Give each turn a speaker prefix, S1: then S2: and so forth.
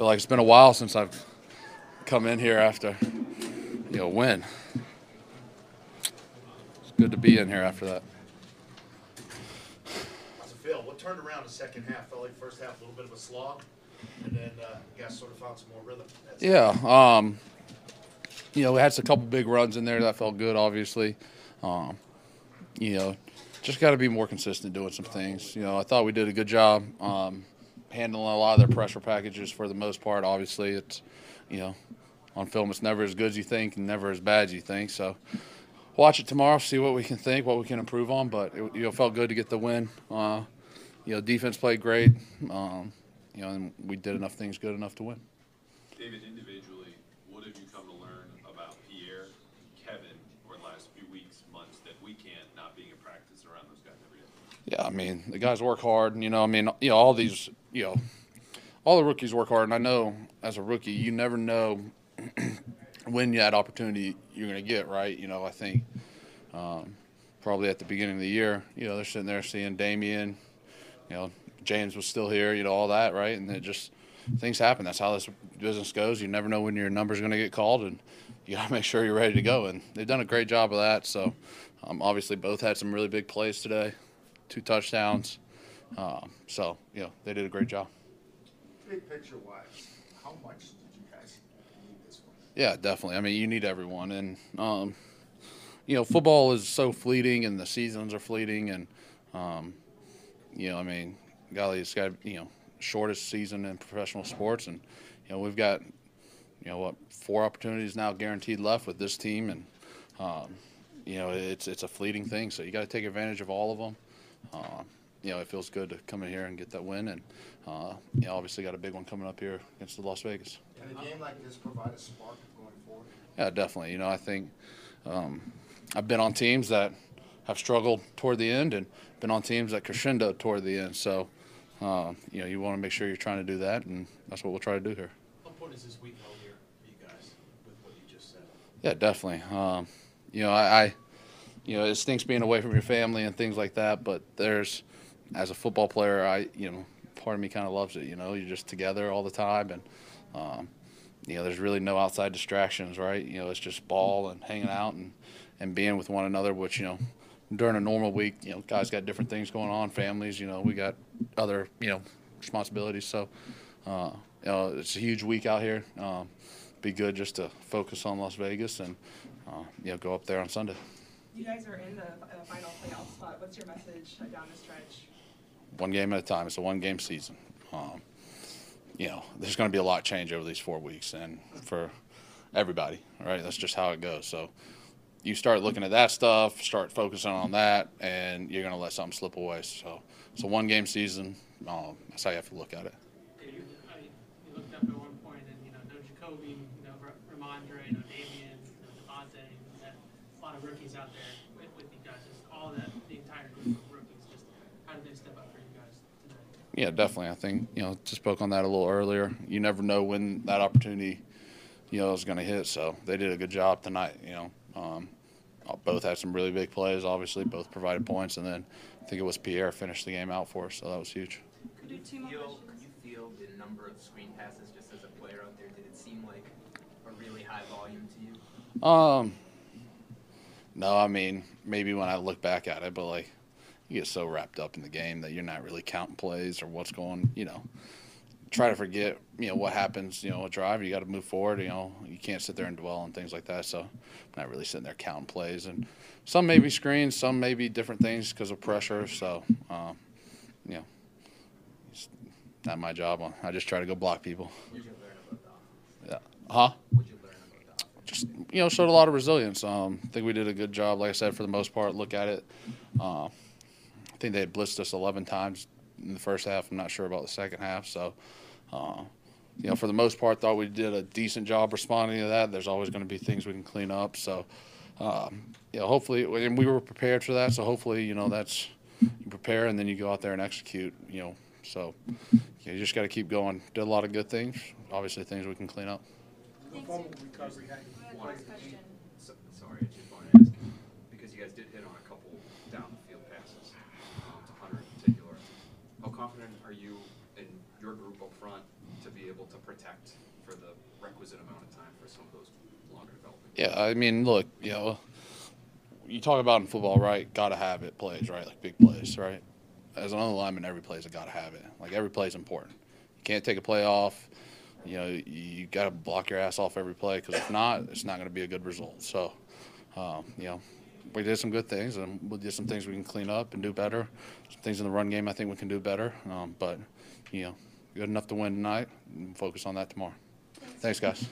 S1: feel like it's been a while since I've come in here after you know win. It's good to be in here after that.
S2: How's it feel? What turned around the second half? Felt like first half a little bit of a slog, and then uh, you guys sort of found some more rhythm. That's
S1: Yeah, um, you know, we had a couple big runs in there that felt good. Obviously, um, you know, just got to be more consistent doing some things. You know, I thought we did a good job um, handling a lot of their pressure packages for the most part. Obviously, it's you know, on film it's never as good as you think and never as bad as you think. So. Watch it tomorrow, see what we can think, what we can improve on. But it you know, felt good to get the win. Uh, you know, defense played great. Um, you know, and we did enough things good enough to win.
S3: David, individually, what have you come to learn about Pierre, Kevin, over the last few weeks, months that we can't, not being in practice around those guys every day?
S1: Yeah, I mean the guys work hard. And, You know, I mean, you know, all these, you know, all the rookies work hard. And I know as a rookie, you never know when that opportunity you're going to get. Right? You know, I think um, probably at the beginning of the year, you know, they're sitting there seeing Damian, you know, James was still here, you know, all that, right? And it just things happen. That's how this business goes. You never know when your number's going to get called, and you got to make sure you're ready to go. And they've done a great job of that. So, um, obviously, both had some really big plays today, two touchdowns. Um, so, you know, they did a great job.
S2: big picture wise. How much did you guys need this one?
S1: Yeah, definitely. I mean, you need everyone, and um, you know, football is so fleeting, and the seasons are fleeting, and um, you know, I mean, golly, it's got you know shortest season in professional sports, and you know, we've got you know what four opportunities now guaranteed left with this team, and um, you know, it's it's a fleeting thing, so you got to take advantage of all of them. Uh, you know, it feels good to come in here and get that win, and uh, you know, obviously got a big one coming up here against the Las Vegas.
S2: Can a game like this provide a spark going forward?
S1: Yeah, definitely. You know, I think um, I've been on teams that have struggled toward the end, and been on teams that crescendo toward the end. So, uh, you know, you want to make sure you're trying to do that, and that's what we'll try to do here.
S4: How important is this week held here for you guys with what you just said?
S1: Yeah, definitely. Um, you know, I, I, you know, it stinks being away from your family and things like that. But there's, as a football player, I, you know, part of me kind of loves it. You know, you're just together all the time, and um, you know, there's really no outside distractions, right? You know, it's just ball and hanging out and and being with one another. Which you know, during a normal week, you know, guys got different things going on, families. You know, we got other you know responsibilities. So, uh, you know, it's a huge week out here. Um, be good just to focus on Las Vegas and uh, you know go up there on Sunday.
S5: You guys are in the uh, final playoff spot. What's your message down the stretch?
S1: One game at a time. It's a one game season. Um, you know, there's going to be a lot change over these four weeks, and for everybody, right? That's just how it goes. So you start looking at that stuff, start focusing on that, and you're going to let something slip away. So it's a one game season. Um, that's how you have to look at it.
S6: You, looked up at one point and, you know, no Jacoby, lot of rookies out there with, with you guys. Just all that, the entire group of rookies, just how did they step up for you guys tonight?
S1: Yeah, definitely. I think you know just spoke on that a little earlier. You never know when that opportunity, you know, is going to hit. So they did a good job tonight. You know, um, both had some really big plays. Obviously, both provided points, and then I think it was Pierre finished the game out for us. So that was huge.
S5: Do two more
S7: feel, could you feel the number of screen passes just as a player out there? Did it seem like a really high volume to you?
S1: Um, no, I mean maybe when I look back at it, but like you get so wrapped up in the game that you're not really counting plays or what's going. You know, try to forget. You know what happens. You know, a drive. You got to move forward. You know, you can't sit there and dwell on things like that. So I'm not really sitting there counting plays, and some may be screens, some may be different things because of pressure. So, um, you know, it's not my job. I just try to go block people.
S7: What did you learn about the offense?
S1: Yeah. Huh?
S7: What did you learn about the offense?
S1: just you know showed a lot of resilience. Um, I think we did a good job, like I said, for the most part. Look at it. Uh, think they had blitzed us 11 times in the first half. I'm not sure about the second half. So, uh, you know, for the most part, thought we did a decent job responding to that. There's always going to be things we can clean up. So, um, you know, hopefully, and we were prepared for that. So hopefully, you know, that's you prepare and then you go out there and execute. You know, so you just got to keep going. Did a lot of good things. Obviously, things we can clean up.
S5: Thanks.
S2: Fumble recovery. how you-
S5: Go ahead, last question.
S8: So, sorry, I just want to ask, because you guys did hit on a couple down the field passes, um, to Hunter in particular. How confident are you in your group up front to be able to protect for the requisite amount of time for some of those longer development?
S1: Yeah, I mean, look, you know, you talk about in football, right? Got to have it plays, right? Like big plays, right? As an lineman, every play's got to have it. Like every play's important. You can't take a play off. You know, you, you got to block your ass off every play because if not, it's not going to be a good result. So, um, you know, we did some good things and we did some things we can clean up and do better. Some things in the run game I think we can do better. Um, but, you know, good enough to win tonight and focus on that tomorrow. Thanks, guys.